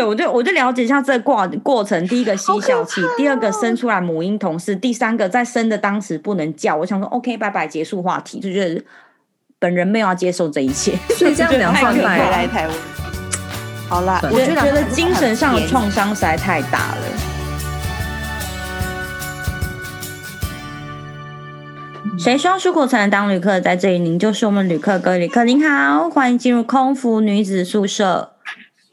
对，我就我就了解一下这个过过程。第一个吸笑气，哦、第二个生出来母婴同事，第三个在生的当时不能叫。我想说，OK，拜拜，结束话题。就觉得本人没有要接受这一切，所以这样两放来来台湾。好啦，我觉得精神上的创伤实在太大了。谁说出国才能当旅客？在这里，您就是我们旅客。各位旅客，您好，欢迎进入空服女子宿舍。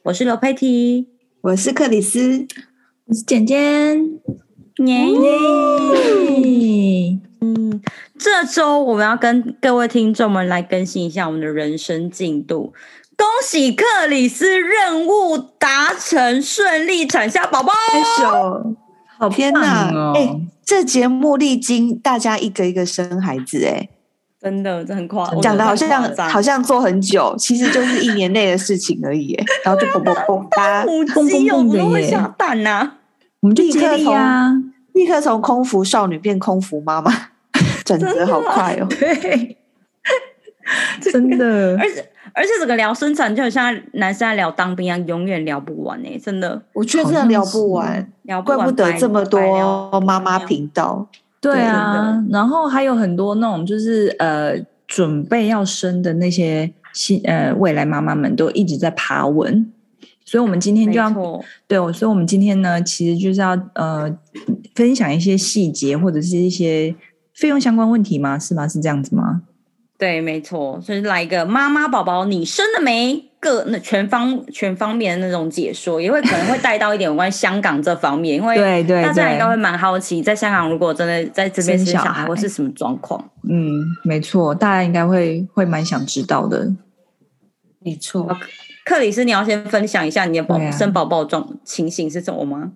我是刘佩提，我是克里斯，我是简简。耶耶！嗯，这周我们要跟各位听众们来更新一下我们的人生进度。恭喜克里斯任务达成，顺利产下宝宝。拍手！好天哪！哎、欸，这节目历经大家一个一个生孩子、欸，哎。真的，这很夸，讲的好像好像做很久，其实就是一年内的事情而已。然后就嘣嘣嘣，大家母鸡有没有会下蛋呐、啊？我们就立刻从立刻从空服少女变空服妈妈，转折好快哦！对，真的，而且而且整个聊生产，就好像男生在聊当兵一样，永远聊不完哎！真的，我觉得真的聊不完，聊不完，怪不得这么多妈妈频道。对啊，对，然后还有很多那种就是呃准备要生的那些新呃未来妈妈们都一直在爬文，所以我们今天就要对，所以我们今天呢其实就是要呃分享一些细节或者是一些费用相关问题吗？是吗？是这样子吗？对，没错，所以来一个妈妈宝宝，你生了没？各那全方全方面的那种解说，也会可能会带到一点有关香港这方面，因为对对，大家应该会蛮好奇，在香港如果真的在这边生小孩，会是什么状况？嗯，没错，大家应该会会蛮想知道的。没错，克里斯，你要先分享一下你的宝生宝宝状情形是什么吗？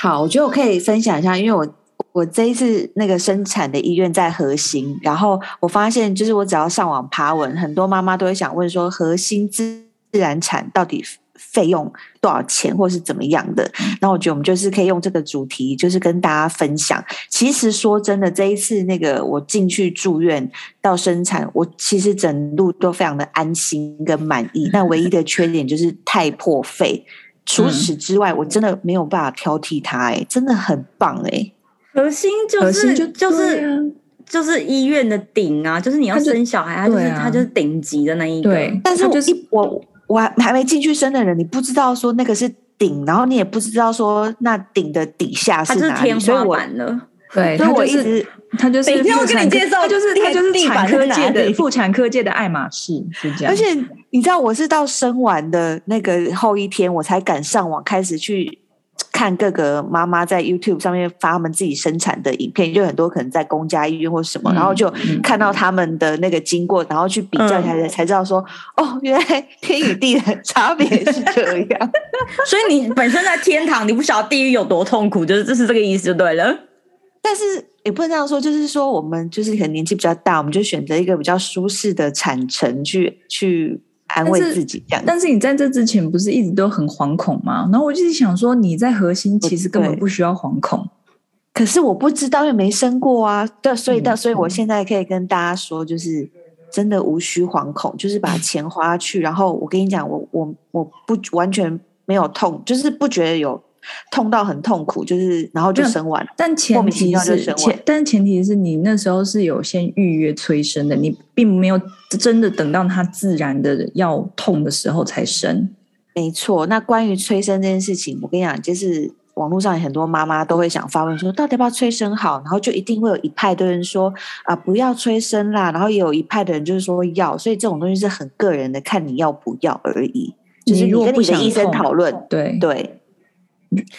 好，我觉得我可以分享一下，因为我。我这一次那个生产的医院在核心，然后我发现，就是我只要上网爬文，很多妈妈都会想问说，核心自自然产到底费用多少钱，或是怎么样的？那我觉得我们就是可以用这个主题，就是跟大家分享。其实说真的，这一次那个我进去住院到生产，我其实整路都非常的安心跟满意。那唯一的缺点就是太破费，除此之外，我真的没有办法挑剔它，哎，真的很棒，哎。核心就是就就是就是医院的顶啊，就是你要生小孩，他就是他就是顶级的那一个。对，但是就是我我还还没进去生的人，你不知道说那个是顶，然后你也不知道说那顶的底下是哪里，所以我对，所以我一直他就是每天我跟你介绍，就是他就是产科界的妇产科界的爱马仕，是这样。而且你知道，我是到生完的那个后一天，我才敢上网开始去。看各个妈妈在 YouTube 上面发他们自己生产的影片，就很多可能在公家医院或什么，嗯、然后就看到他们的那个经过，嗯、然后去比较一下，才才知道说，哦，原来天与地的差别是这样。所以你本身在天堂，你不晓得地狱有多痛苦，就是这是这个意思就对了。但是也不能这样说，就是说我们就是可能年纪比较大，我们就选择一个比较舒适的产程去去。安慰自己这样，但是你在这之前不是一直都很惶恐吗？然后我就是想说，你在核心其实根本不需要惶恐，可是我不知道，又没生过啊。对，所以但，所以我现在可以跟大家说，就是真的无需惶恐，就是把钱花去。然后我跟你讲，我我我不完全没有痛，就是不觉得有。痛到很痛苦，就是然后就生完，但前提是前，但前提是你那时候是有先预约催生的，你并没有真的等到他自然的要痛的时候才生。没错，那关于催生这件事情，我跟你讲，就是网络上有很多妈妈都会想发问说，到底要不要催生好？然后就一定会有一派的人说啊，不要催生啦，然后也有一派的人就是说要，所以这种东西是很个人的，看你要不要而已。就是你跟你的医生讨论，对对。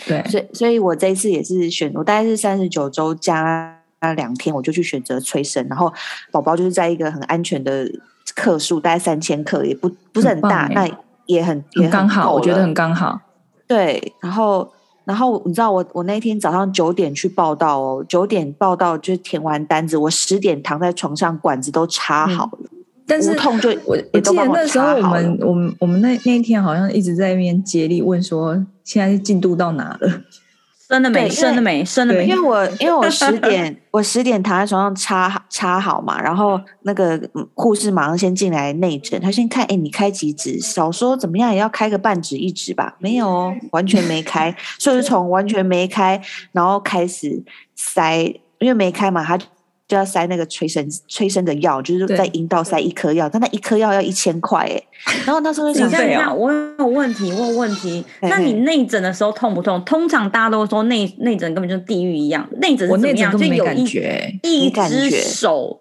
对，所以所以我这一次也是选，我大概是三十九周加两天，我就去选择催生，然后宝宝就是在一个很安全的克数，大概三千克，也不不是很大，那也很也刚好，我觉得很刚好。对，然后然后你知道我我那天早上九点去报道哦，九点报道就填完单子，我十点躺在床上，管子都插好了。嗯但是痛就我我记得那时候我们我们我们那那一天好像一直在那边接力问说，现在进度到哪了？生了没？生了没？生了没？因为我因为我十 点我十点躺在床上插插好嘛，然后那个护士马上先进来内诊，他先看，哎，你开几指？少说怎么样也要开个半指一指吧？没有哦，完全没开，所以从完全没开，然后开始塞，因为没开嘛，他。就要塞那个催生催生的药，就是在阴道塞一颗药，但那一颗药要一千块哎。然后那时候就想，等一下，我有问题，问问题。那你内诊的时候痛不痛？通常大家都说内内诊根本就是地狱一样。内诊是怎么样？就有一一只手。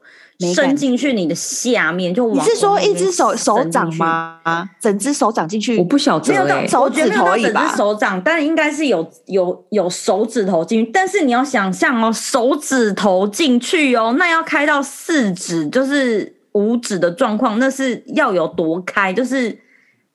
伸进去你的下面，就你是说一只手手掌吗？整只手掌进去？我不晓得，没有到手指头而已吧？整只手掌，但应该是有有有手指头进去。但是你要想象哦，手指头进去哦，那要开到四指，就是五指的状况，那是要有多开？就是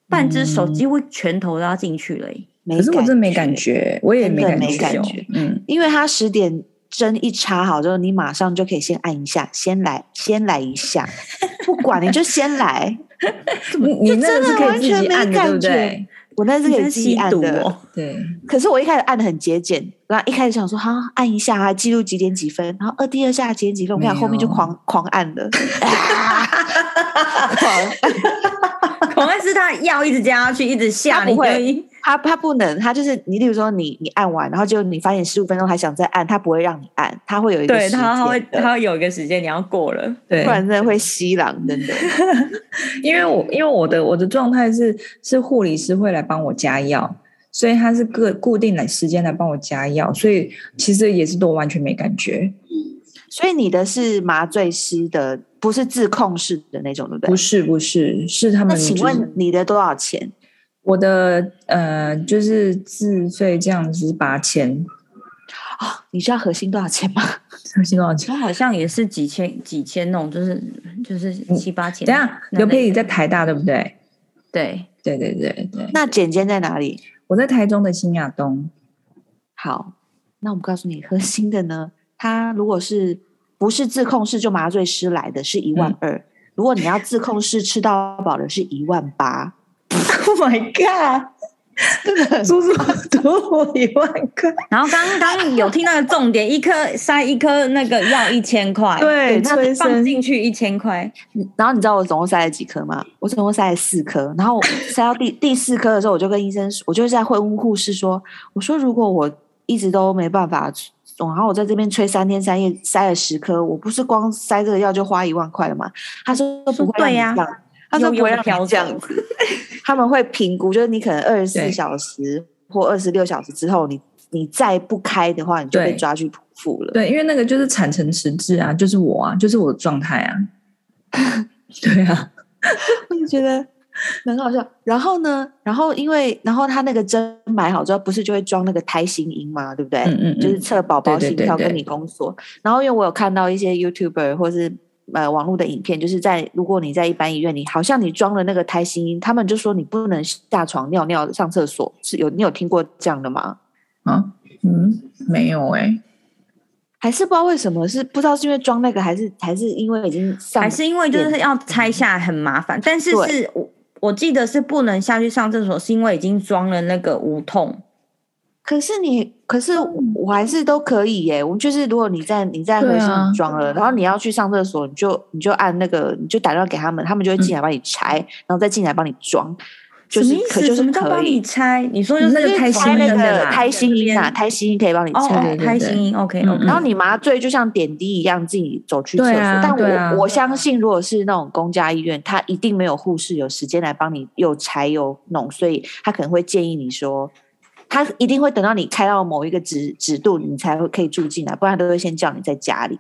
半只手几乎拳头都要进去了。可是我真的没感觉，我也没感觉，嗯，因为他十点。针一插好之后，你马上就可以先按一下，先来，先来一下，不管你就先来。你你那是可以自己按的，对不对，我那是可以自己按的。对，可是我一开始按的很节俭，然后一开始想说，好按一下，啊记录几点几分，然后二第二下几点几分，我看后面就狂狂按了，狂，狂按是他药一直加下去，一直下，不会。他他不能，他就是你，例如说你你按完，然后就你发现十五分钟还想再按，他不会让你按，他会有一个时间，他会他会有一个时间你要过了，对，不然真的会吸狼，真的。因为我因为我的我的状态是是护理师会来帮我加药，所以他是个固定的时间来帮我加药，所以其实也是都完全没感觉。所以你的是麻醉师的，不是自控式的那种，对不对？不是不是，是他们。那请问你的多少钱？我的呃，就是自费这样子八千哦，你知道核心多少钱吗？核心多少钱？我好像也是几千几千那种，就是就是七八千。等下，刘佩仪在台大对不对？对对对对对。那简简在哪里？我在台中的新亚东。好，那我们告诉你，核心的呢，它如果是不是自控式就麻醉师来的是一万二，嗯，如果你要自控式吃到饱的是一万八。Oh my god！真的，足足多我一万块。然后刚刚有听到的重点，一颗塞一颗那个药一千块，对，那放进去一千块。然后你知道我总共塞了几颗吗？我总共塞了四颗。然后 塞到第第四颗的时候，我就跟医生，我就在会问护士说：“我说如果我一直都没办法，然后我在这边吹三天三夜塞了十颗，我不是光塞这个药就花一万块了吗？”他说：“不会，对呀。”他说不会让你这样子，他们会评估，就是你可能二十四小时或二十六小时之后，你你再不开的话，你就被抓去剖腹了。对，因为那个就是产程迟滞啊，就是我啊，就是我的状态啊。对啊，我就觉得很好笑。然后呢，然后因为然后他那个针买好之后，不是就会装那个胎心音嘛，对不对？嗯嗯，嗯，就是测宝宝心跳跟你宫缩。然后因为我有看到一些 YouTuber 或是。呃，网络的影片就是在，如果你在一般医院，你好像你装了那个胎心音，他们就说你不能下床尿尿、上厕所，是有你有听过这样的吗？啊，嗯，没有哎、欸，还是不知道为什么，是不知道是因为装那个，还是还是因为已经上，还是因为就是要拆下来很麻烦，但是是我我记得是不能下去上厕所，是因为已经装了那个无痛。可是你，可是我还是都可以耶。我们就是，如果你在你在核心装了，啊，然后你要去上厕所，你就你就按那个，你就打电话给他们，他们就会进来帮你拆，嗯，然后再进来帮你装。就是可就是可以帮你拆？你说就是那个胎心那个胎心音啊，胎心音可以帮你拆。胎心音 OK OK。然后你麻醉就像点滴一样，自己走去厕所。啊，但我，啊，我相信，如果是那种公家医院，他一定没有护士有时间来帮你又拆又弄，所以他可能会建议你说。他一定会等到你开到某一个指指度，你才会可以住进来，不然都会先叫你在家里。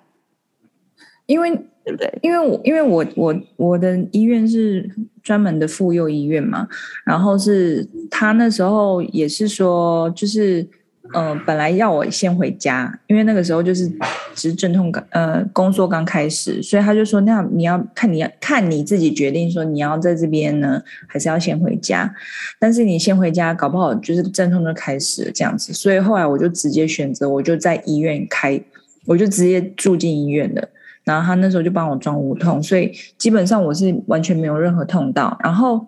因为对不对？因为我因为我我我的医院是专门的妇幼医院嘛，然后是他那时候也是说就是。嗯、呃，本来要我先回家，因为那个时候就是只是阵痛刚呃工作刚开始，所以他就说，那你要看你要看你自己决定说你要在这边呢，还是要先回家。但是你先回家，搞不好就是阵痛就开始这样子。所以后来我就直接选择，我就在医院开，我就直接住进医院了。然后他那时候就帮我装无痛，所以基本上我是完全没有任何痛到。然后。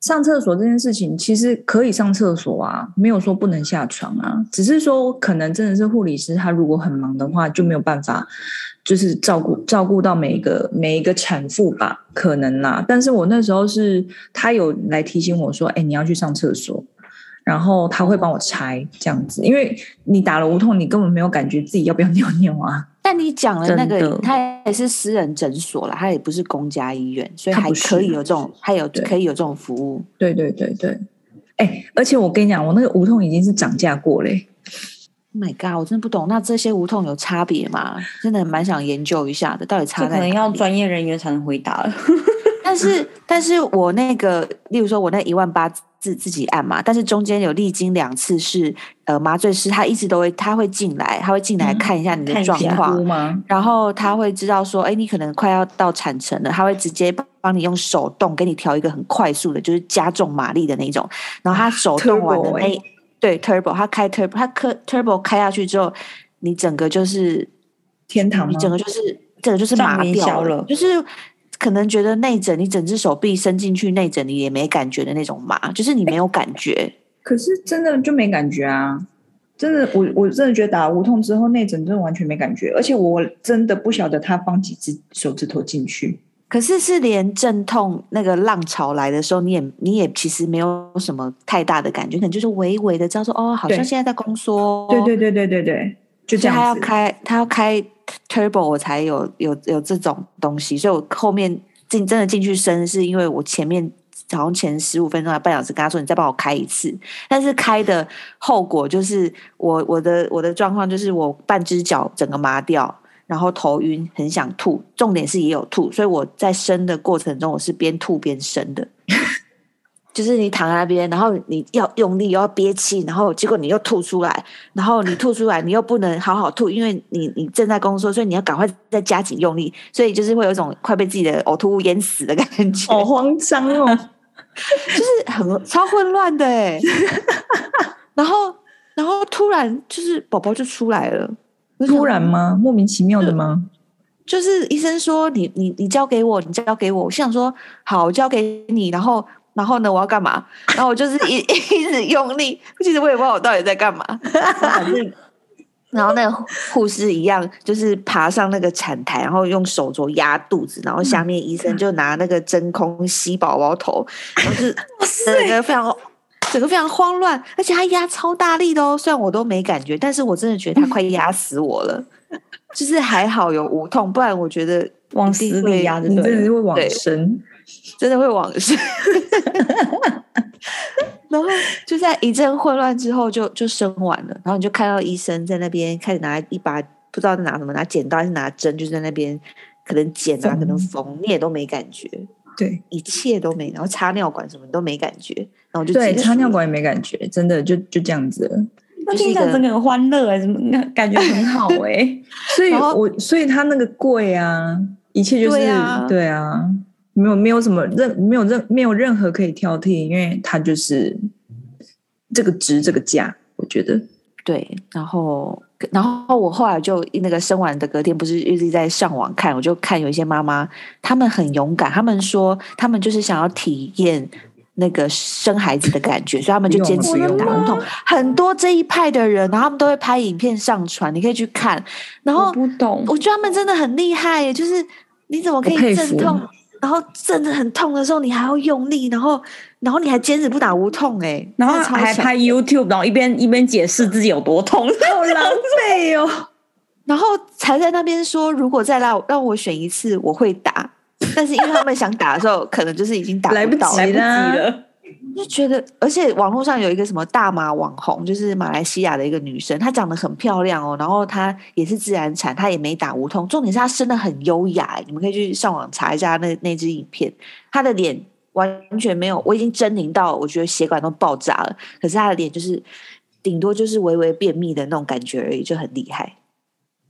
上厕所这件事情其实可以上厕所啊，没有说不能下床啊，只是说可能真的是护理师他如果很忙的话就没有办法，就是照顾照顾到每一个每一个产妇吧，可能啦。但是我那时候是他有来提醒我说，哎，你要去上厕所，然后他会帮我拆这样子，因为你打了无痛，你根本没有感觉自己要不要尿尿啊。但你讲的那个，他也是私人诊所啦，他也不是公家医院，所以还可以有这种，还有可以有这种服务。对对对对，哎、欸，而且我跟你讲，我那个无痛已经是涨价过嘞。Oh my god，我真的不懂，那这些无痛有差别吗？真的蛮想研究一下的，到底差在哪？可能要专业人员才能回答了。但是，但是我那个，例如说，我那一万八自自己按嘛，但是中间有历经两次是呃麻醉师，他一直都会他会进来，他会进来看一下你的状况，嗯、然后他会知道说，哎，你可能快要到产程了，他会直接帮你用手动给你调一个很快速的，就是加重马力的那种，然后他手动完的那、欸、对 turbo，他开 turbo，他开 turbo 开下去之后，你整个就是天堂，你整个就是整个就是麻掉了，就是。可能觉得内诊，你整只手臂伸进去内诊，你也没感觉的那种麻，就是你没有感觉。可是真的就没感觉啊！真的，我我真的觉得打无痛之后内诊真的完全没感觉，而且我真的不晓得他放几只手指头进去。可是是连阵痛那个浪潮来的时候，你也你也其实没有什么太大的感觉，可能就是微微的知道说哦，好像现在在宫缩。对对对对对对，就这样。他要开，他要开。Turbo 我才有有有这种东西，所以我后面进真的进去生，是因为我前面好像前十五分钟还半小时跟他说，你再帮我开一次，但是开的后果就是我我的我的状况就是我半只脚整个麻掉，然后头晕，很想吐，重点是也有吐，所以我在生的过程中我是边吐边生的。就是你躺在那边，然后你要用力，又要憋气，然后结果你又吐出来，然后你吐出来，你又不能好好吐，因为你你正在工作，所以你要赶快再加紧用力，所以就是会有一种快被自己的呕吐物淹死的感觉，好慌张哦，就是很超混乱的哎，然后然后突然就是宝宝就出来了，突然吗？莫名其妙的吗？就，是医生说你你你交给我，你交给我，我想说好，我交给你，然后。然后呢，我要干嘛？然后我就是一 一直用力，其实我也不知道我到底在干嘛。反正，然后那个护士一样，就是爬上那个产台，然后用手肘压肚子，然后下面医生就拿那个真空吸宝宝头，然后是整个非常整个非常慌乱，而且他压超大力的哦。虽然我都没感觉，但是我真的觉得他快压死我了。就是还好有无痛，不然我觉得往死里压，你真的是会往生。真的会往生，然后就在一阵混乱之后就，就就生完了。然后你就看到医生在那边开始拿一把不知道在拿什么，拿剪刀还是拿针，就在那边可能剪啊，可能缝，你也都没感觉。对，一切都没，然后插尿管什么都没感觉，然后就对插尿管也没感觉，真的就就这样子了。那听起来真的很欢乐么感觉很好哎？所以我所以他那个贵啊，一切就是对啊。对啊没有没有什么任没有任没有任何可以挑剔，因为它就是这个值这个价，我觉得对。然后然后我后来就那个生完的隔天，不是一直在上网看，我就看有一些妈妈，她们很勇敢，她们说她们就是想要体验那个生孩子的感觉，所以他们就坚持用打无痛。很多这一派的人，然后他们都会拍影片上传，你可以去看。然后我不懂，我觉得他们真的很厉害耶，就是你怎么可以阵痛？然后真的很痛的时候，你还要用力，然后，然后你还坚持不打无痛，哎，然后还拍 YouTube，然后一边一边解释自己有多痛，好狼狈 哦。然后才在那边说，如果再让让我选一次，我会打。但是因为他们想打的时候，可能就是已经打不来不及了。就觉得，而且网络上有一个什么大马网红，就是马来西亚的一个女生，她长得很漂亮哦，然后她也是自然产，她也没打无痛，重点是她生的很优雅，你们可以去上网查一下那那支影片，她的脸完全没有，我已经狰狞到我觉得血管都爆炸了，可是她的脸就是顶多就是微微便秘的那种感觉而已，就很厉害。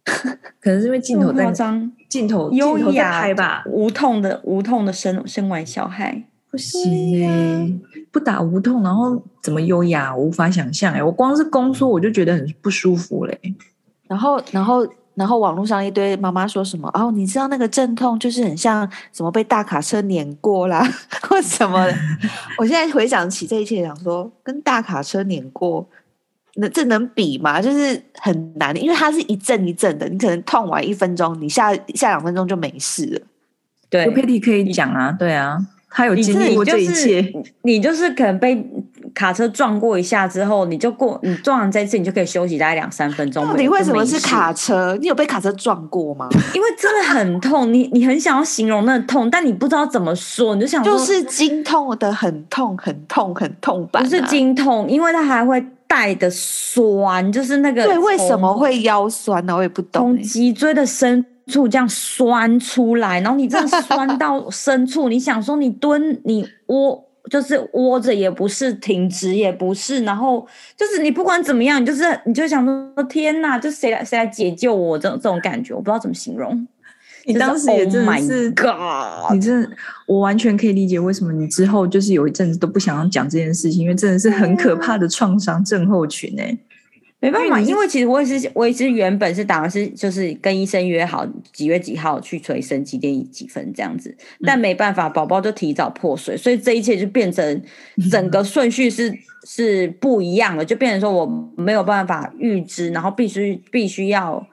可能是因为镜头在张，镜头优雅吧，无痛的无痛的生生完小孩。不行哎、欸，不打无痛，然后怎么优雅？我无法想象哎、欸，我光是宫缩我就觉得很不舒服嘞、欸。然后，然后然后网络上一堆妈妈说什么哦，你知道那个阵痛就是很像什么被大卡车碾过啦，或什么？我现在回想起这一切，想说跟大卡车碾过，那这能比吗？就是很难，因为它是一阵一阵的，你可能痛完一分钟，你下下两分钟就没事了。对，Patty 可以讲啊，对啊，他有经历过这一切，你、就是，你就是可能被。卡车撞过一下之后，你就过，你撞完这次，你就可以休息大概两三分钟。到底为什么是卡车？你有被卡车撞过吗？因为真的很痛，你你很想要形容那痛，但你不知道怎么说，你就想说就是经痛的很痛很痛很痛吧？不是经痛，因为它还会带的酸，就是那个对，为什么会腰酸呢？我也不懂、欸。从脊椎的深处这样酸出来，然后你这样酸到深处，你想说你蹲你窝。就是窝着也不是，挺直也不是，然后就是你不管怎么样，你就是你就想说天哪，就谁来谁来解救我这种这种感觉，我不知道怎么形容。你当时也真的是，God，你真的，我完全可以理解为什么你之后就是有一阵子都不想要讲这件事情，因为真的是很可怕的创伤症候群诶、欸。没办法，因为其实我也是，我也是原本是打算是就是跟医生约好几月几号去催生几点几分这样子，但没办法，宝宝就提早破水，所以这一切就变成 整个顺序是是不一样的，就变成说我没有办法预知，然后必须必须要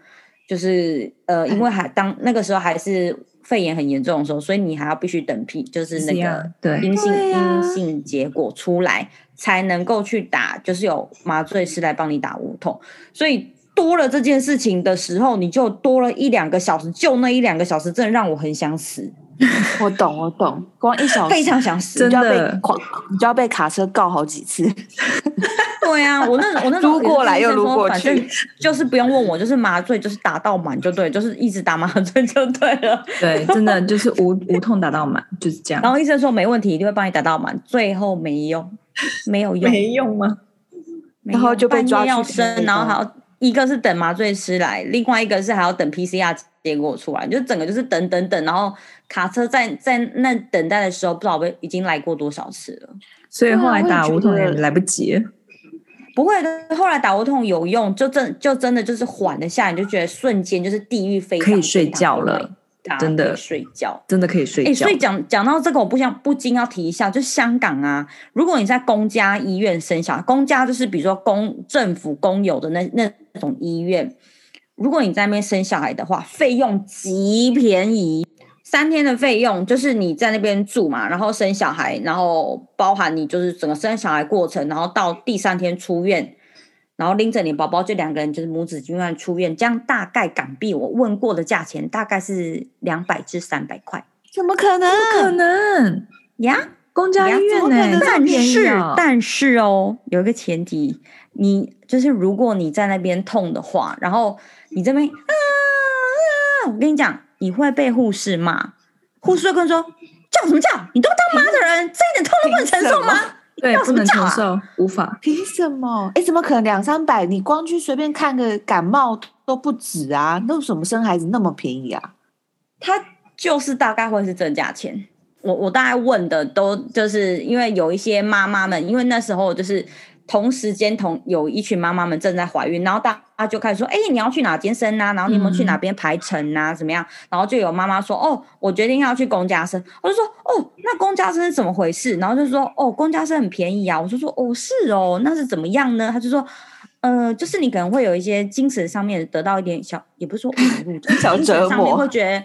就是呃，因为还当那个时候还是肺炎很严重的时候，所以你还要必须等批，就是那个阴性阴性结果出来。才能够去打，就是有麻醉师来帮你打无痛，所以多了这件事情的时候，你就多了一两个小时，就那一两个小时，真的让我很想死。我懂，我懂，光一小时非常想死，真的，你就要被你就要被卡车告好几次。对啊，我那我那撸过 来又撸过去，就是不用问我，就是麻醉，就是打到满就对，就是一直打麻醉就对了。对，真的就是无无痛打到满，就是这样。然后医生说没问题，一定会帮你打到满，最后没用。没有用，没用吗？然后就被抓要生，然后还要一个是等麻醉师来，另外一个是还要等 PCR 结果出来，就整个就是等等等，然后卡车在在那等待的时候，不知道被已经来过多少次了。所以后来打无痛也来不及。不会的，后来打无痛有用，就真就真的就是缓了下，你就觉得瞬间就是地狱飞，可以睡觉了。真的睡觉，真的可以睡觉。欸、所以讲讲到这个，我不想不禁要提一下，就香港啊，如果你在公家医院生小孩，公家就是比如说公政府公有的那那种医院，如果你在那边生小孩的话，费用极便宜，三天的费用就是你在那边住嘛，然后生小孩，然后包含你就是整个生小孩过程，然后到第三天出院。然后拎着你宝宝，就两个人就是母子均安出院，这样大概港币我问过的价钱大概是两百至三百块。怎么可能？不可能呀！公家医院呢、欸？但是但是哦，有一个前提，你就是如果你在那边痛的话，然后你这边啊啊，我跟你讲，你会被护士骂，护士会跟你说叫什么叫？你都当妈的人，这一点痛都不能承受吗？对，不能承受，无法。凭什么？哎，怎么可能两三百？你光去随便看个感冒都不止啊！那为什么生孩子那么便宜啊？他就是大概会是这价钱。我我大概问的都就是因为有一些妈妈们，因为那时候就是。同时间同有一群妈妈们正在怀孕，然后大家就开始说：“哎、欸，你要去哪间生啊？然后你们去哪边排程啊？怎么样？”然后就有妈妈说：“哦，我决定要去公家生。”我就说：“哦，那公家生是怎么回事？”然后就说：“哦，公家生很便宜啊。”我就说：“哦，是哦，那是怎么样呢？”他就说：“呃，就是你可能会有一些精神上面得到一点小，也不是说小折磨，会觉得。”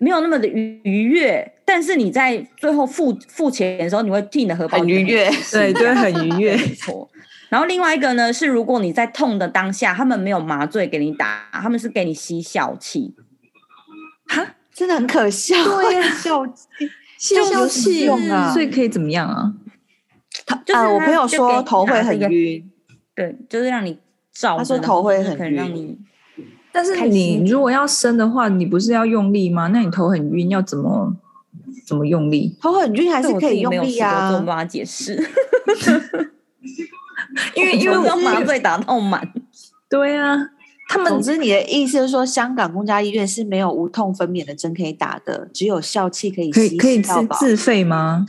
没有那么的愉愉悦，但是你在最后付付钱的时候，你会替你的荷包很愉悦，对 对，很愉悦，没错。然后另外一个呢，是如果你在痛的当下，他们没有麻醉给你打，他们是给你吸笑气，哈，真的很可笑，对呀，笑气，笑气用啊，所以可以怎么样啊？他就是我朋友说头会很晕，对，就是让你照，他说头会很晕。但是你如果要生的话，你不是要用力吗？那你头很晕，要怎么怎么用力？头很晕还是可以用力啊？我没办法解释，因为因为我麻醉打到满。对啊，他们。总之，你的意思是说，香港公家医院是没有无痛分娩的针可以打的，只有笑气可以吸。可以可以自自费吗？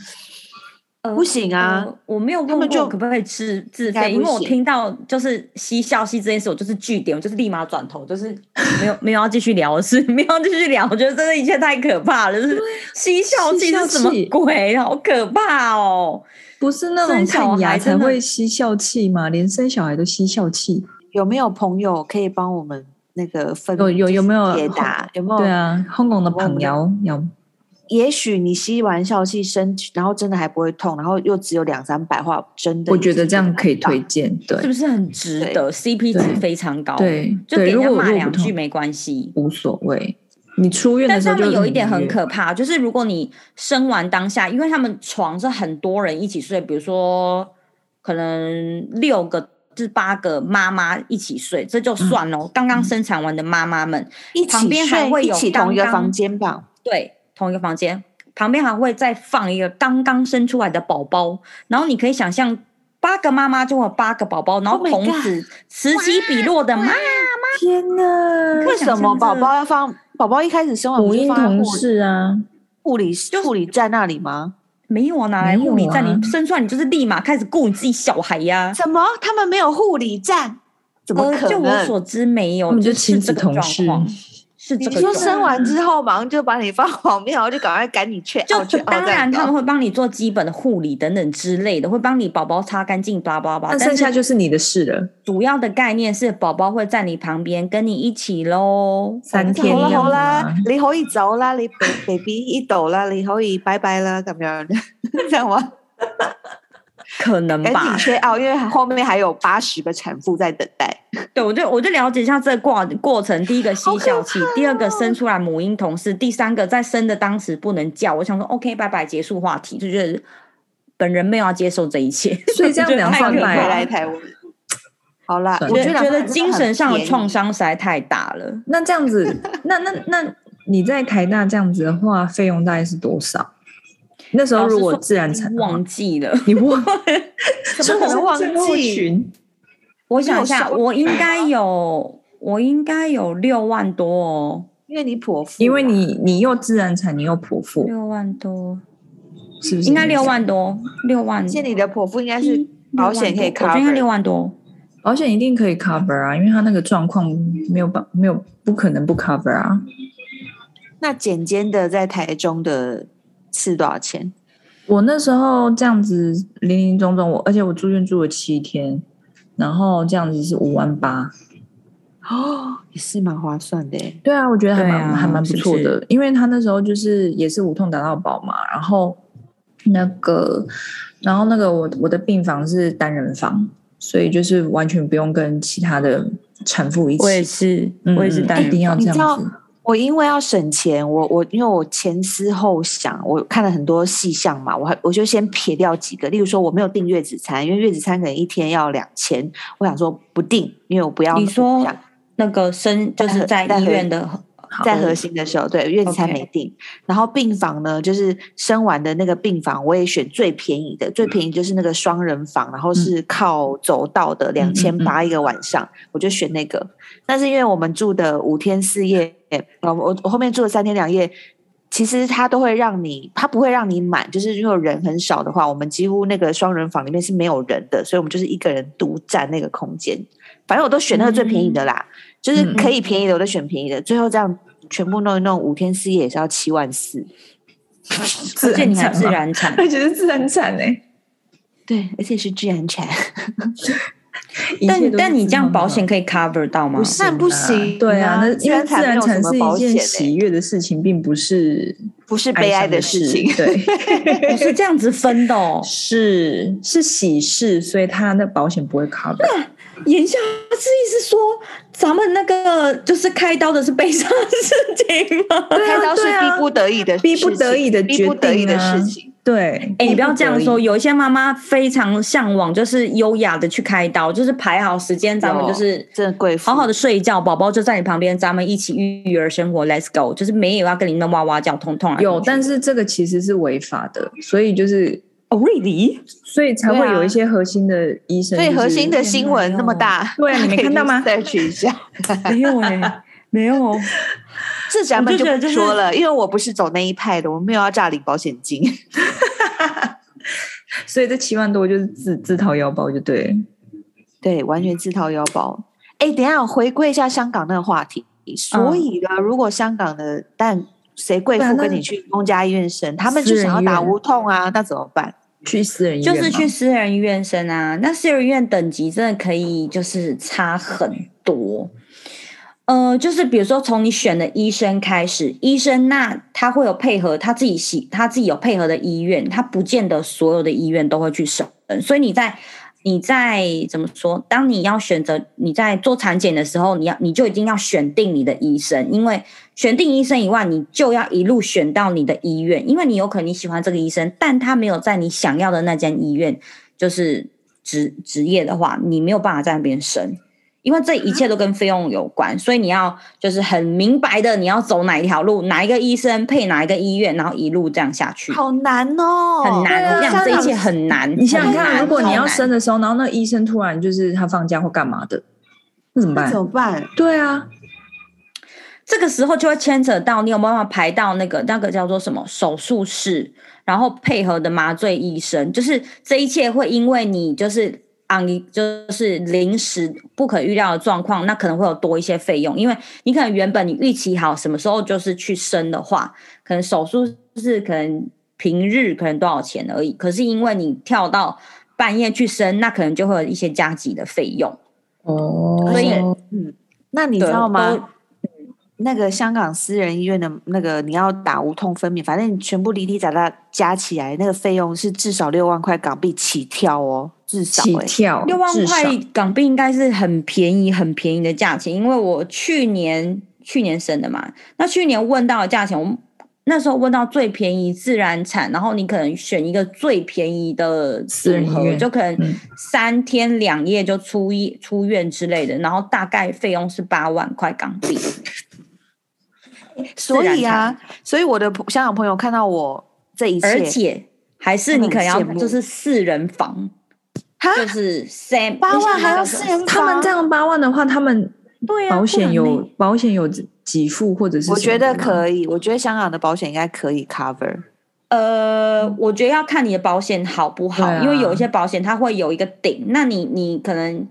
呃，不行啊，呃、我没有问过可不可以自自费，因为我听到就是嬉笑气这件事，我就是据点，我就是立马转头，就是没有 没有要继续聊是，没有要继续聊。我觉得真的一切太可怕了，就是嬉笑气是什么鬼？好可怕哦！不是那种看牙才会嬉笑气吗？连生小孩都嬉笑气？有没有朋友可以帮我们那个分有有有没有解答？有没有？对啊，香港的朋友有。也许你吸完笑气生，然后真的还不会痛，然后又只有两三百话，真的，我觉得这样可以推荐，对，是不是很值得？CP 值非常高，对，就给人家骂两句没关系，无所谓。你出院的时候，但是他们有一点很可怕，就是如果你生完当下，因为他们床是很多人一起睡，比如说可能六个至八个妈妈一起睡，这就算了。嗯、刚刚生产完的妈妈们一起睡，旁边还会有刚刚一起同一个房间吧？对。同一个房间旁边还会再放一个刚刚生出来的宝宝，然后你可以想象八个妈妈就有八个宝宝，然后同时此起彼落的妈妈。天哪！为什么宝宝要放？宝宝一开始生完母婴同事啊，护理护理站那里吗？没有啊，哪来护理站？你生出来你就是立马开始顾你自己小孩呀？什么？他们没有护理站？怎么可能？就我所知没有，就亲子同室。你说生完之后，马上就把你放 旁边，然后就赶快赶你去。就当然他们会帮你做基本的护理等等之类的，会帮你宝宝擦干净，叭叭叭。那剩下就是你的事了。主要的概念是宝宝会在你旁边跟你一起喽。三天好啦好啦，你可以走啦，你 baby 一抖啦，你可以拜拜啦，咁样 这样吗？可能吧，因为后面还有八十个产妇在等待。对，我就我就了解一下这个过过程。第一个吸笑气，哦、第二个生出来母婴同事，第三个在生的当时不能叫。我想说，OK，拜拜，结束话题。就觉得本人没有要接受这一切，所以这样两算来来台湾。好啦，我觉得觉得精神上的创伤实在太大了。那这样子，那那那你在台大这样子的话，费用大概是多少？那时候如果自然产，忘记了，你忘？怎么可能忘记？我想一下，我应该有，我应该有六万多哦，因为你剖腹，因为你你又自然产，你又剖腹，六万多，是不是？应该六万多，六万。现在你的剖腹应该是保险可以 cover，应该六万多，保险一定可以 cover 啊，因为他那个状况没有办，没有不可能不 cover 啊。那简简的在台中的。是多少钱？我那时候这样子零零总总，我而且我住院住了七天，然后这样子是五万八，哦，也是蛮划算的。对啊，我觉得还蛮、啊、还蛮不错的，是是因为他那时候就是也是无痛打到宝嘛，然后那个，然后那个我我的病房是单人房，所以就是完全不用跟其他的产妇一起。我也是，我也是单、嗯、一定要这样子。我因为要省钱，我我因为我前思后想，我看了很多细项嘛，我还我就先撇掉几个，例如说我没有订月子餐，因为月子餐可能一天要两千，我想说不订，因为我不要。你说那个生就是在医院的在核心的时候，对月子餐没定.然后病房呢，就是生完的那个病房，我也选最便宜的，最便宜就是那个双人房，然后是靠走道的，两千八一个晚上，我就选那个。但是因为我们住的五天四夜。我我我后面住了三天两夜，其实他都会让你，他不会让你满，就是如果人很少的话，我们几乎那个双人房里面是没有人的，所以我们就是一个人独占那个空间。反正我都选那个最便宜的啦，嗯、就是可以便宜的我都选便宜的。嗯、最后这样全部弄一弄，五天四夜也是要七万四，而且你还自然产，我觉得自然产哎、欸，对，而且是自然产。但但你这样保险可以 cover 到吗？那不行，对啊，那因为自然产是一件喜悦的事情，并不是不是悲哀的事情，对，不是这样子分的哦，是是喜事，所以他那保险不会 cover。那言下之意是说，咱们那个就是开刀的是悲伤的事情吗？开刀是逼不得已的，逼不得已的，逼不得已的事情。对，哎、欸，你不要这样说。有一些妈妈非常向往，就是优雅的去开刀，就是排好时间，咱们就是真的贵妇，好好的睡一觉，宝宝就在你旁边，咱们一起育儿生活，Let's go。就是没有要跟你那哇哇叫，痛痛啊。有，但是这个其实是违法的，所以就是哦、oh,，really？所以才会有一些核心的医生、就是。所以核心的新闻那么大，对啊，你没看到吗？再取一下，没有哎、欸，没有。这咱们就不说了，因为我不是走那一派的，我没有要诈领保险金。所以这七万多就是自自掏腰包就对，对，完全自掏腰包。哎，等一下我回归一下香港那个话题。所以呢，嗯、如果香港的但谁贵妇跟你去公家医院生，他们就想要打无痛啊，那怎么办？去私人医院就是去私人医院生啊。那私人医院等级真的可以就是差很多。呃，就是比如说从你选的医生开始，医生那他会有配合他自己喜他自己有配合的医院，他不见得所有的医院都会去生，所以你在。你在怎么说？当你要选择你在做产检的时候，你要你就已经要选定你的医生，因为选定医生以外，你就要一路选到你的医院，因为你有可能你喜欢这个医生，但他没有在你想要的那间医院就是职职业的话，你没有办法在那边生。因为这一切都跟费用有关，所以你要就是很明白的，你要走哪一条路，哪一个医生配哪一个医院，然后一路这样下去。好难哦，很难，这样这一切很难。你想想看，如果你要生的时候，然后那个医生突然就是他放假或干嘛的，那怎么办？怎么办？对啊，这个时候就会牵扯到你有没有办法排到那个那个叫做什么手术室，然后配合的麻醉医生，就是这一切会因为你就是。啊，你就是临时不可预料的状况，那可能会有多一些费用，因为你可能原本你预期好什么时候就是去生的话，可能手术是可能平日可能多少钱而已，可是因为你跳到半夜去生，那可能就会有一些加急的费用。哦，所以嗯，那你知道吗？那个香港私人医院的那个你要打无痛分娩，反正你全部离离杂杂加起来，那个费用是至少六万块港币起跳哦，至少、欸、起跳六万块港币应该是很便宜很便宜的价钱，因为我去年去年生的嘛，那去年问到的价钱，我那时候问到最便宜自然产，然后你可能选一个最便宜的私人医院，就可能三天两夜就出医出院之类的，然后大概费用是八万块港币。所以啊，所以我的香港朋友看到我这一切，而且还是你可能要就是四人房，就是三八万还要四人房。他们这样八万的话，他们对保险有保险有给付或者是？我觉得可以，我觉得香港的保险应该可以 cover。呃，我觉得要看你的保险好不好，啊、因为有一些保险它会有一个顶，那你你可能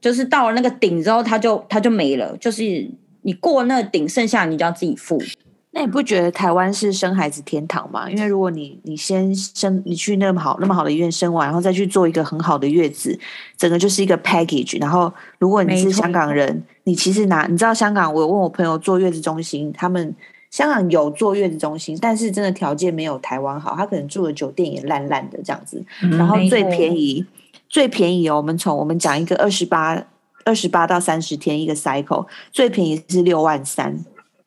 就是到了那个顶之后，它就它就没了，就是。你过那个顶，剩下你就要自己付。那你不觉得台湾是生孩子天堂吗？因为如果你你先生，你去那么好那么好的医院生完，然后再去做一个很好的月子，整个就是一个 package。然后如果你是香港人，你其实拿你知道香港，我问我朋友做月子中心，他们香港有做月子中心，但是真的条件没有台湾好，他可能住的酒店也烂烂的这样子。然后最便宜最便宜哦，我们从我们讲一个二十八。二十八到三十天一个 cycle，最便宜是六万三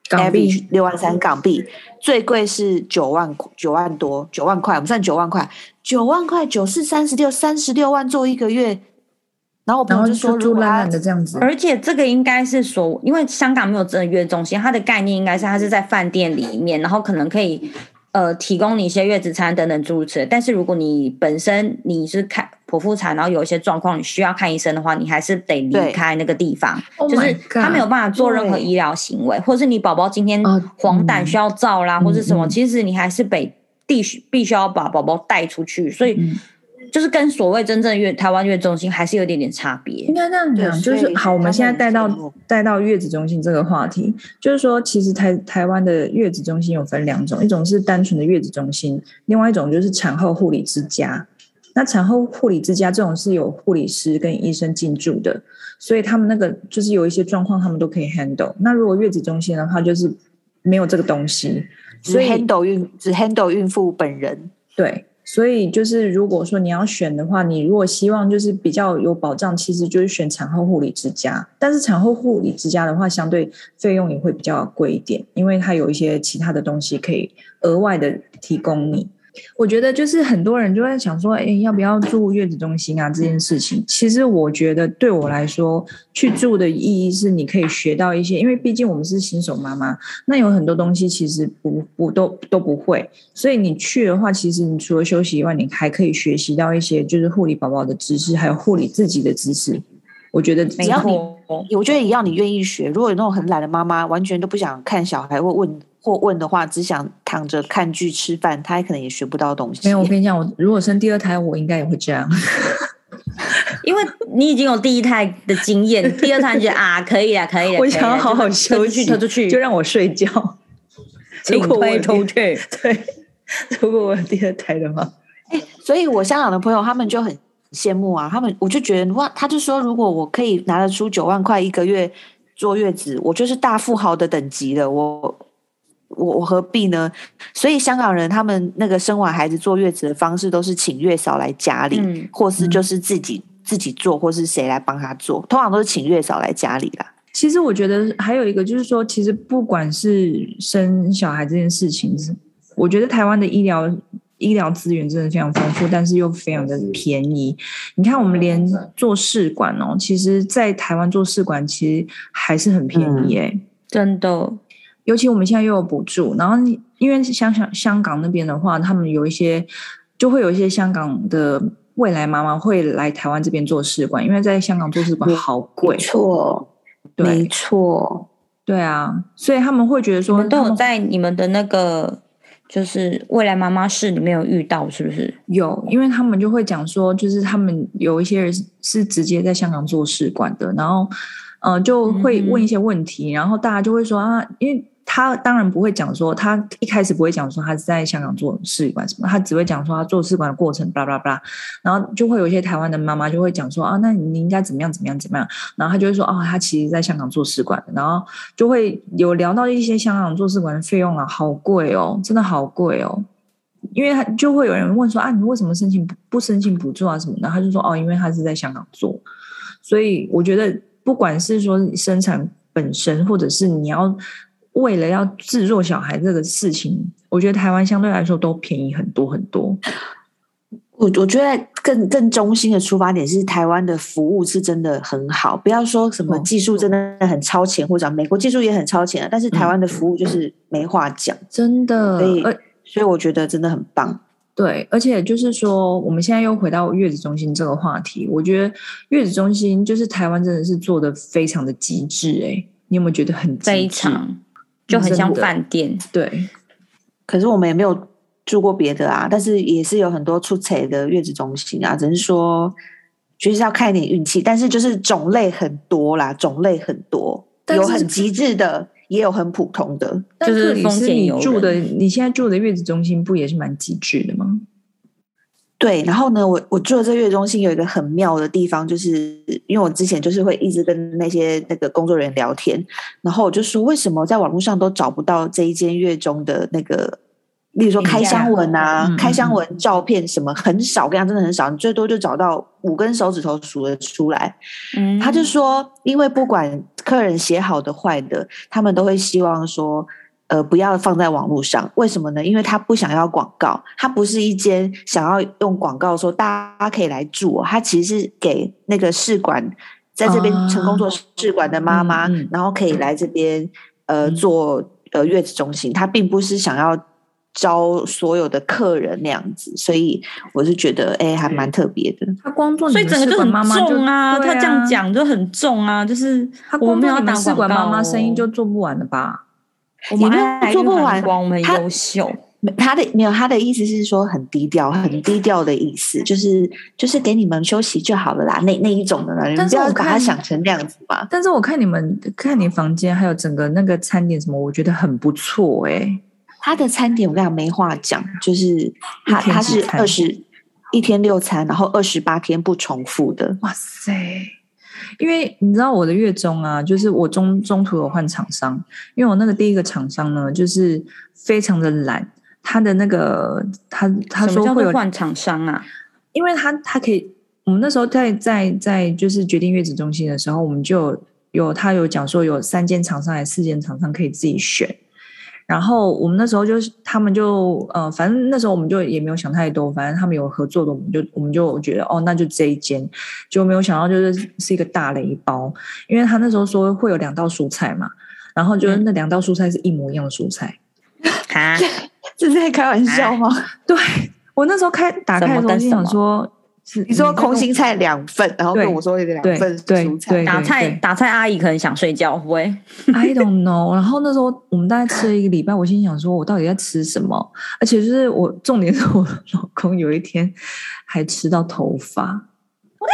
港币，六万三港币，最贵是九万九万多九万块，我们算九万块，九万块九四三十六三十六万做一个月，然后我朋友就说如果他的这样子，而且这个应该是说，因为香港没有真的月中心，它的概念应该是它是在饭店里面，然后可能可以。呃，提供你一些月子餐等等诸如此类。但是如果你本身你是看剖腹产，然后有一些状况你需要看医生的话，你还是得离开那个地方。就是他没有办法做任何医疗行为，或是你宝宝今天黄疸需要照啦，或是什么，其实你还是得必须必须要把宝宝带出去。所以。就是跟所谓真正月台湾月子中心还是有点点差别。应该这样讲，就是好，我们现在带到带到月子中心这个话题，就是说，其实台台湾的月子中心有分两种，一种是单纯的月子中心，另外一种就是产后护理之家。那产后护理之家这种是有护理师跟医生进驻的，所以他们那个就是有一些状况，他们都可以 handle。那如果月子中心的话，就是没有这个东西，所以 handle 孕只 handle 孕妇本人，对。所以就是，如果说你要选的话，你如果希望就是比较有保障，其实就是选产后护理之家。但是产后护理之家的话，相对费用也会比较贵一点，因为它有一些其他的东西可以额外的提供你。我觉得就是很多人就在想说，哎，要不要住月子中心啊？这件事情，其实我觉得对我来说，去住的意义是你可以学到一些，因为毕竟我们是新手妈妈，那有很多东西其实不不都都不会，所以你去的话，其实你除了休息以外，你还可以学习到一些就是护理宝宝的知识，还有护理自己的知识。我觉得只要你，我觉得也要你愿意学。如果有那种很懒的妈妈，完全都不想看小孩，或问。或问的话，只想躺着看剧吃饭，他可能也学不到东西。没有，我跟你讲，我 如果生第二胎，我应该也会这样，因为你已经有第一胎的经验，第二胎觉得 啊，可以了，可以了，我想要好好休息，拖出去，就让我睡觉。请推出去，对，如果我有第二胎的话，哎、欸，所以我香港的朋友他们就很羡慕啊，他们我就觉得哇，他就说如果我可以拿得出九万块一个月坐月子，我就是大富豪的等级了，我我我何必呢？所以香港人他们那个生完孩子坐月子的方式都是请月嫂来家里，嗯、或是就是自己、嗯、自己做，或是谁来帮他做，通常都是请月嫂来家里啦。其实我觉得还有一个就是说，其实不管是生小孩这件事情，我觉得台湾的医疗医疗资源真的非常丰富，但是又非常的便宜。你看，我们连做试管哦，其实，在台湾做试管其实还是很便宜诶，真的。尤其我们现在又有补助，然后因为香香香港那边的话，他们有一些就会有一些香港的未来妈妈会来台湾这边做试管，因为在香港做试管好贵，没错。对没错，对啊，所以他们会觉得说，你们都有在你们的那个就是未来妈妈室里面有遇到，是不是？有，因为他们就会讲说，就是他们有一些人是直接在香港做试管的，然后呃就会问一些问题，嗯、然后大家就会说啊，因为。他当然不会讲说，他一开始不会讲说他是在香港做试管什么，他只会讲说他做试管的过程，巴拉巴拉巴拉，然后就会有一些台湾的妈妈就会讲说啊，那你应该怎么样怎么样怎么样，然后他就会说哦，他其实在香港做试管，然后就会有聊到一些香港做试管的费用啊，好贵哦，真的好贵哦，因为他就会有人问说啊，你为什么申请不不申请补助啊什么的，他就说哦，因为他是在香港做，所以我觉得不管是说生产本身，或者是你要。为了要制作小孩这个事情，我觉得台湾相对来说都便宜很多很多。我我觉得更更中心的出发点是台湾的服务是真的很好，不要说什么技术真的很超前，或者美国技术也很超前，但是台湾的服务就是没话讲，真的。所以，所以我觉得真的很棒。对，而且就是说，我们现在又回到月子中心这个话题，我觉得月子中心就是台湾真的是做的非常的极致。哎，你有没有觉得很非常？就很像饭店，对。可是我们也没有住过别的啊，但是也是有很多出彩的月子中心啊，只是说就是要看一点运气。但是就是种类很多啦，种类很多，有很极致的，也有很普通的。就是风险，你住的，你现在住的月子中心不也是蛮极致的吗？对，然后呢，我我住的这月中心有一个很妙的地方，就是因为我之前就是会一直跟那些那个工作人员聊天，然后我就说，为什么在网络上都找不到这一间月中的那个，例如说开箱文啊，嗯、开箱文照片什么很少，跟他真的很少，你最多就找到五根手指头数得出来。嗯，他就说，因为不管客人写好的坏的，他们都会希望说。呃，不要放在网络上，为什么呢？因为他不想要广告，他不是一间想要用广告说大家可以来住哦，他其实是给那个试管在这边成功做试管的妈妈，哦、然后可以来这边呃做呃月子中心，他并不是想要招所有的客人那样子，所以我是觉得哎，还蛮特别的。他光做，所以整个就很重啊，他这样讲就很重啊，就是他光做你们试管妈妈生意就做不完了吧？你们做不完，我们优秀。他的没有，他的意思是说很低调，很低调的意思，就是就是给你们休息就好了啦，那那一种的啦，你不要把它想成那样子嘛。但是我看你们看你房间还有整个那个餐点什么，我觉得很不错哎、欸。他的餐点我跟你讲没话讲，就是他他是二十一天六餐，然后二十八天不重复的。哇塞！因为你知道我的月中啊，就是我中中途有换厂商，因为我那个第一个厂商呢，就是非常的懒，他的那个他他说会有换厂商啊，因为他他可以，我们那时候在在在就是决定月子中心的时候，我们就有他有讲说有三间厂商还是四间厂商可以自己选。然后我们那时候就是，他们就呃，反正那时候我们就也没有想太多，反正他们有合作的，我们就我们就觉得哦，那就这一间，就没有想到就是是一个大雷包，因为他那时候说会有两道蔬菜嘛，然后就是那两道蔬菜是一模一样的蔬菜，啊，这是在开玩笑吗？对，我那时候开打开的时候就想说，你说空心菜两份，然后跟我说两份蔬菜。打菜打菜阿姨可能想睡觉，会不会？I don't know。然后那时候我们大概吃了一个礼拜，我心想说，我到底在吃什么？而且就是我重点是我老公有一天还吃到头发。哇！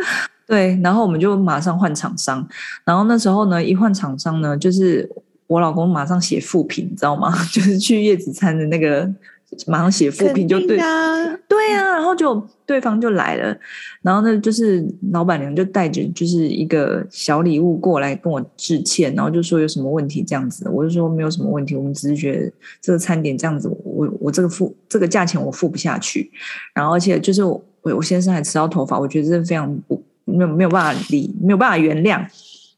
对，然后我们就马上换厂商。然后那时候呢，一换厂商呢，就是我老公马上写负评，你知道吗？就是去叶子餐的那个。马上写复评就对啊，对、啊，然后就对方就来了，然后呢，就是老板娘就带着就是一个小礼物过来跟我致歉，然后就说有什么问题这样子，我就说没有什么问题，我们只是觉得这个餐点这样子，我我这个付这个价钱我付不下去，然后而且就是我我先生还吃到头发，我觉得这非常不没有没有办法理没有办法原谅。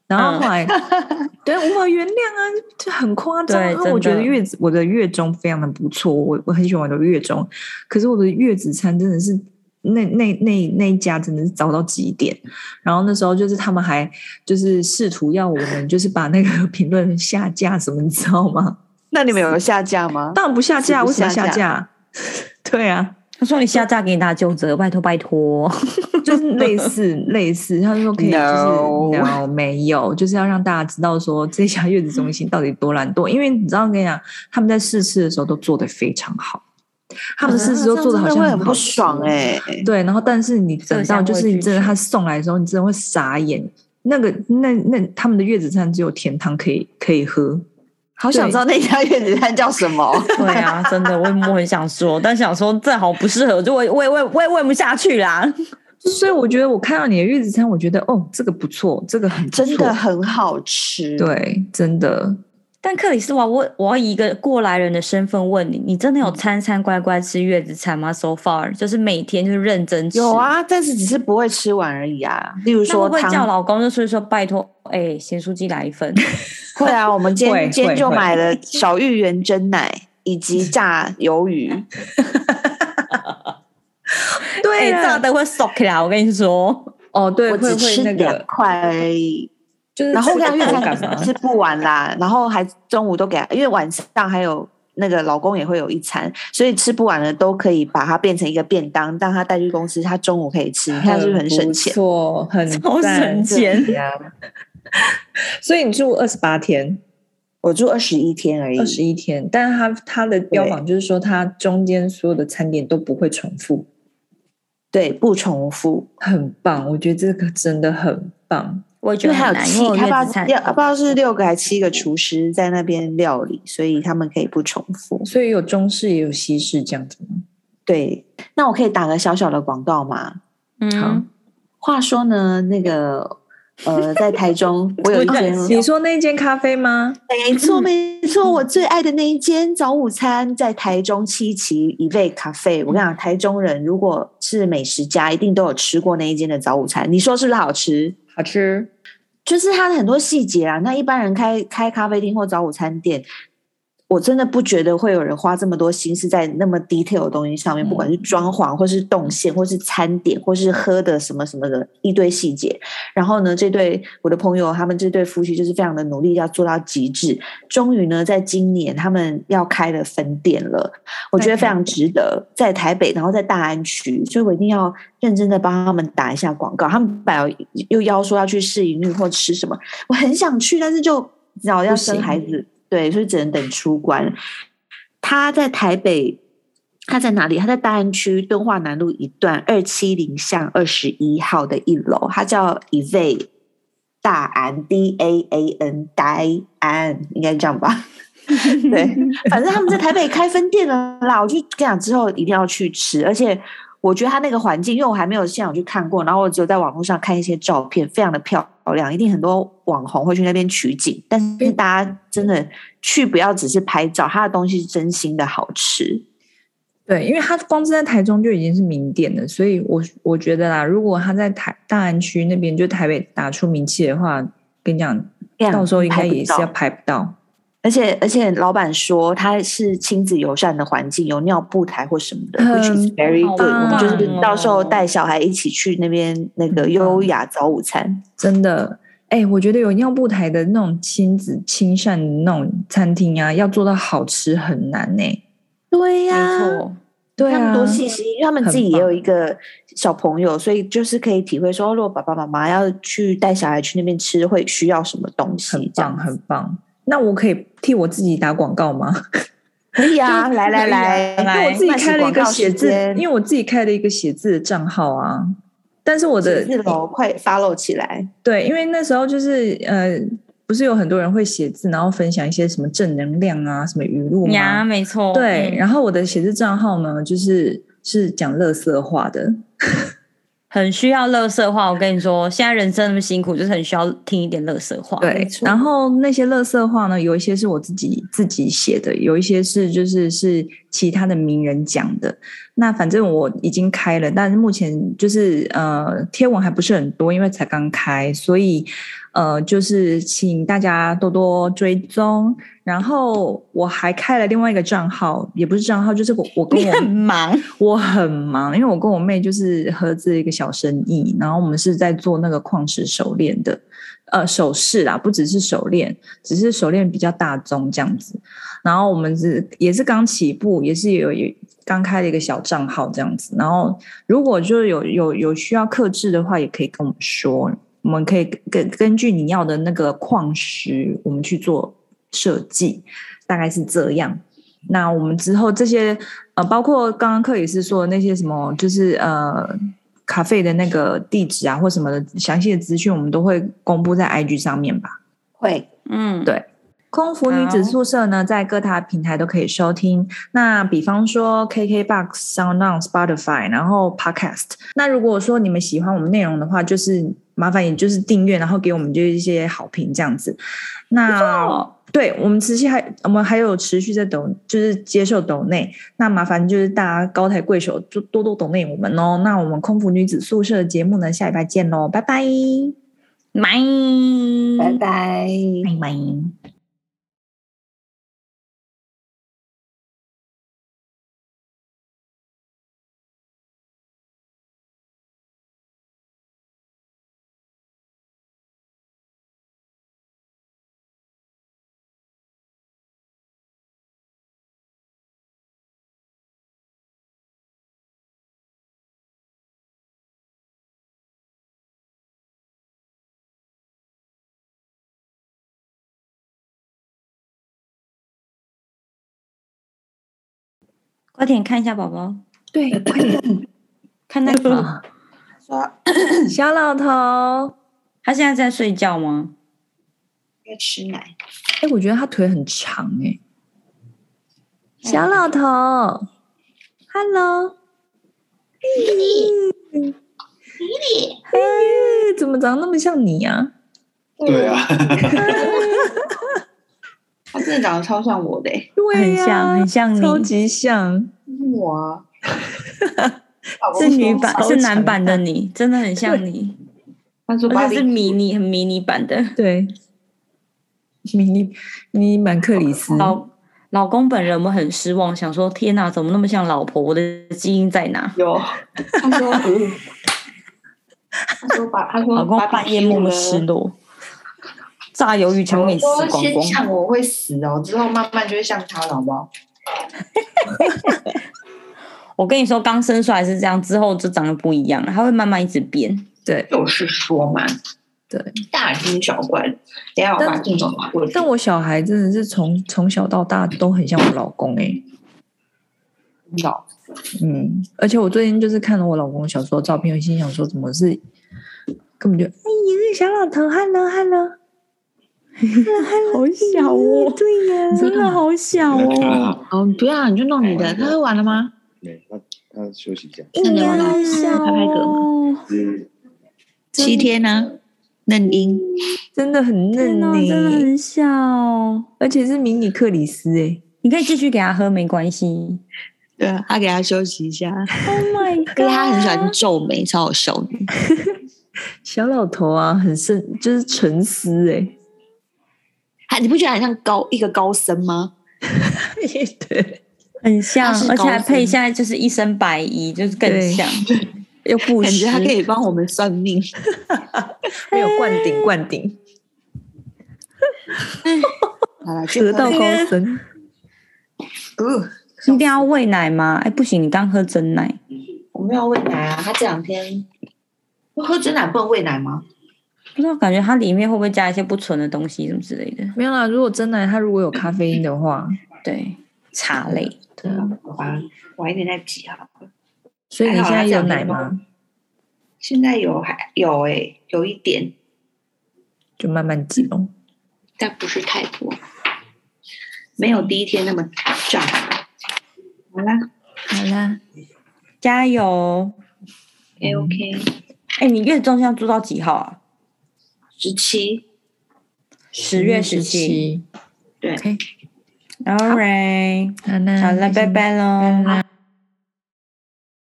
然后后来，嗯、对，无法原谅啊，就很夸张。然后我觉得月子，我的月中非常的不错，我我很喜欢我的月中。可是我的月子餐真的是那那那那一家真的是糟到极点。然后那时候就是他们还就是试图要我们就是把那个 评论下架什么，你知道吗？那你们有下架吗？当然不下架，为什么下架？对啊。他说：“你下架给你打九折，拜托拜托，就是类似 类似。”他说：“可以，就是 no, no 没有，就是要让大家知道说这家月子中心到底多懒惰。因为你知道，我跟你讲，他们在试吃的时候都做得非常好，他们的试吃都做的好像很不爽哎。对，然后但是你等到就是你真的他送来的时候，你真的会傻眼。那个那那他们的月子餐只有甜汤可以可以喝。”好想知道那家月子餐叫什么？对啊，真的，我我很想说，但想说这好不适合，就我我我我也喂不下去啦。所以我觉得我看到你的月子餐，我觉得哦，这个不错，这个很真的很好吃。对，真的。但克里斯娃，我我要以一个过来人的身份问你，你真的有餐餐乖乖吃月子餐吗？So far，就是每天就是认真吃。有啊，但是只是不会吃完而已啊。例如说，会叫老公，就是说拜托，哎，咸酥鸡来一份。会啊，我们今天今天就买了 小芋圆蒸奶以及炸鱿鱼。对、欸，炸的会缩起来，我跟你说。哦，对，我只吃两块。就是然后这样月餐吃不完啦，然后还中午都给他，因为晚上还有那个老公也会有一餐，所以吃不完了都可以把它变成一个便当，让他带去公司，他中午可以吃，你看是不是很省钱？错，很超省钱。所以你住二十八天，我住二十一天而已，二十一天。但是他他的标榜就是说，他中间所有的餐点都不会重复，对，不重复，很棒。我觉得这个真的很棒。我觉得还有七，他不知道六，不知道是六个还是七个厨师在那边料理，所以他们可以不重复。所以有中式也有西式这样子吗？对，那我可以打个小小的广告吗？嗯，好。话说呢，那个呃，在台中 我有一间，你说那间咖啡吗？没错，没错，我最爱的那一间早午餐在台中七旗一味咖啡。我跟你讲，台中人如果是美食家，一定都有吃过那一间的早午餐。你说是不是好吃？好吃，就是它的很多细节啊。那一般人开开咖啡厅或早午餐店，我真的不觉得会有人花这么多心思在那么 detail 的东西上面，不管是装潢，或是动线，或是餐点，或是喝的什么什么的一堆细节。然后呢，这对我的朋友，他们这对夫妻就是非常的努力，要做到极致。终于呢，在今年他们要开了分店了，我觉得非常值得。在台北，然后在大安区，所以我一定要认真的帮他们打一下广告。他们本来又邀说要去试营运或吃什么，我很想去，但是就老要生孩子。对，所以只能等出关。他在台北，他在哪里？他在大安区敦化南路一段二七零巷二十一号的一楼。他叫 Eve 大安 D A A N 大安，应该这样吧？对，反正他们在台北开分店了啦。我就跟你讲，之后一定要去吃，而且。我觉得他那个环境，因为我还没有现场去看过，然后我只有在网络上看一些照片，非常的漂亮，一定很多网红会去那边取景。但是大家真的去不要只是拍照，他的东西是真心的好吃。对，因为他光是在台中就已经是名店了，所以我我觉得啦，如果他在台大安区那边就台北打出名气的话，跟你讲，到时候应该也是要拍不到。而且而且，老板说他是亲子友善的环境，有尿布台或什么的、嗯、，which is very good。我们就是到时候带小孩一起去那边那个优雅早午餐，嗯、真的。哎、欸，我觉得有尿布台的那种亲子亲善的那种餐厅啊，要做到好吃很难呢、欸。对呀、啊，没错。对啊，他们多细心，因为他们自己也有一个小朋友，所以就是可以体会说，如果爸爸妈妈要去带小孩去那边吃，会需要什么东西。很棒，很棒。那我可以替我自己打广告吗？可以啊，来来来，因为我自己开了一个写字，因为我自己开了一个写字的账号啊。但是我的字楼快 follow 起来。对，因为那时候就是呃。不是有很多人会写字，然后分享一些什么正能量啊，什么语录吗？呀，没错。对，然后我的写字账号呢，就是是讲乐色话的。很需要乐色话，我跟你说，现在人生那么辛苦，就是很需要听一点乐色话。对，然后那些乐色话呢，有一些是我自己自己写的，有一些是就是是其他的名人讲的。那反正我已经开了，但是目前就是呃贴文还不是很多，因为才刚开，所以。呃，就是请大家多多追踪，然后我还开了另外一个账号，也不是账号，就是我我跟我很忙，我很忙，因为我跟我妹就是合资一个小生意，然后我们是在做那个矿石手链的，呃，首饰啦，不只是手链，只是手链比较大宗这样子，然后我们是也是刚起步，也是有有刚开了一个小账号这样子，然后如果就是有有有需要克制的话，也可以跟我们说。我们可以根根据你要的那个矿石，我们去做设计，大概是这样。那我们之后这些呃，包括刚刚克里斯说的那些什么，就是呃，咖啡的那个地址啊，或什么的详细的资讯，我们都会公布在 IG 上面吧？会，嗯，对。空服女子宿舍呢，在各大平台都可以收听。那比方说，KKBOX、SoundOn、Spotify，然后 Podcast。那如果说你们喜欢我们内容的话，就是麻烦也就是订阅，然后给我们就一些好评这样子。那对我们持续还我们还有持续在抖，就是接受抖内。那麻烦就是大家高抬贵手，就多多抖内我们哦。那我们空服女子宿舍的节目呢，下礼拜见喽，拜拜，拜拜拜拜拜。快点看一下宝宝，对，快 点看那个 小老头，他现在在睡觉吗？在吃奶。哎，我觉得他腿很长哎。小老头，Hello，丽丽，丽丽，哎，怎么长得那么像你呀？对啊。他真的长得超像我的，对，很像，很像你，超级像我啊。是女版，是男版的你，真的很像你。他说，他是迷你，很迷你版的，对，迷你迷你版克里斯。老老公本人我们很失望，想说天哪，怎么那么像老婆？我的基因在哪？有，他说，他说把，他说老公半夜默默失落。炸鱿鱼全部给你吃光光！先像我会死哦，之后慢慢就会像他了，好不好？我跟你说，刚生出来是这样，之后就长得不一样了，他会慢慢一直变。对，就是说嘛，对，大惊小怪。等下我把镜头拿过去。但我小孩真的是从从小到大都很像我老公哎、欸，老，嗯，而且我最近就是看了我老公小时候照片，我心想说，怎么是根本就哎，你是小老头，Hello Hello。好小哦，对呀，真的好小哦。哦，不要，你就弄你的。他喝完了吗？没，他他休息一下。好小，拍拍嗝。七天呢，嫩婴，真的很嫩呢，真的很小，而且是迷你克里斯哎，你可以继续给他喝，没关系。对啊，他给他休息一下。Oh my god！他很喜欢皱眉，超好笑的。小老头啊，很深，就是沉思哎。你不觉得很像高一个高僧吗？对，很像，而且还配现在就是一身白衣，就是更像。又不感觉他可以帮我们算命，没有灌顶灌顶。好了，得道高僧。呃，一定要喂奶吗？哎，不行，你刚喝真奶。我没有喂奶啊，他这两天我喝真奶不能喂奶吗？不知道，感觉它里面会不会加一些不纯的东西，什么之类的？没有啦，如果真奶它如果有咖啡因的话，对，茶类，对啊，好吧，晚一点再挤好了。所以你现在有奶吗？现在有，还有哎、欸，有一点，就慢慢挤咯，但不是太多，没有第一天那么胀。好啦，好啦，加油，OK OK。哎、欸，你月中要住到几号啊？十七，十月十七，对。OK，All right，好了，拜拜喽。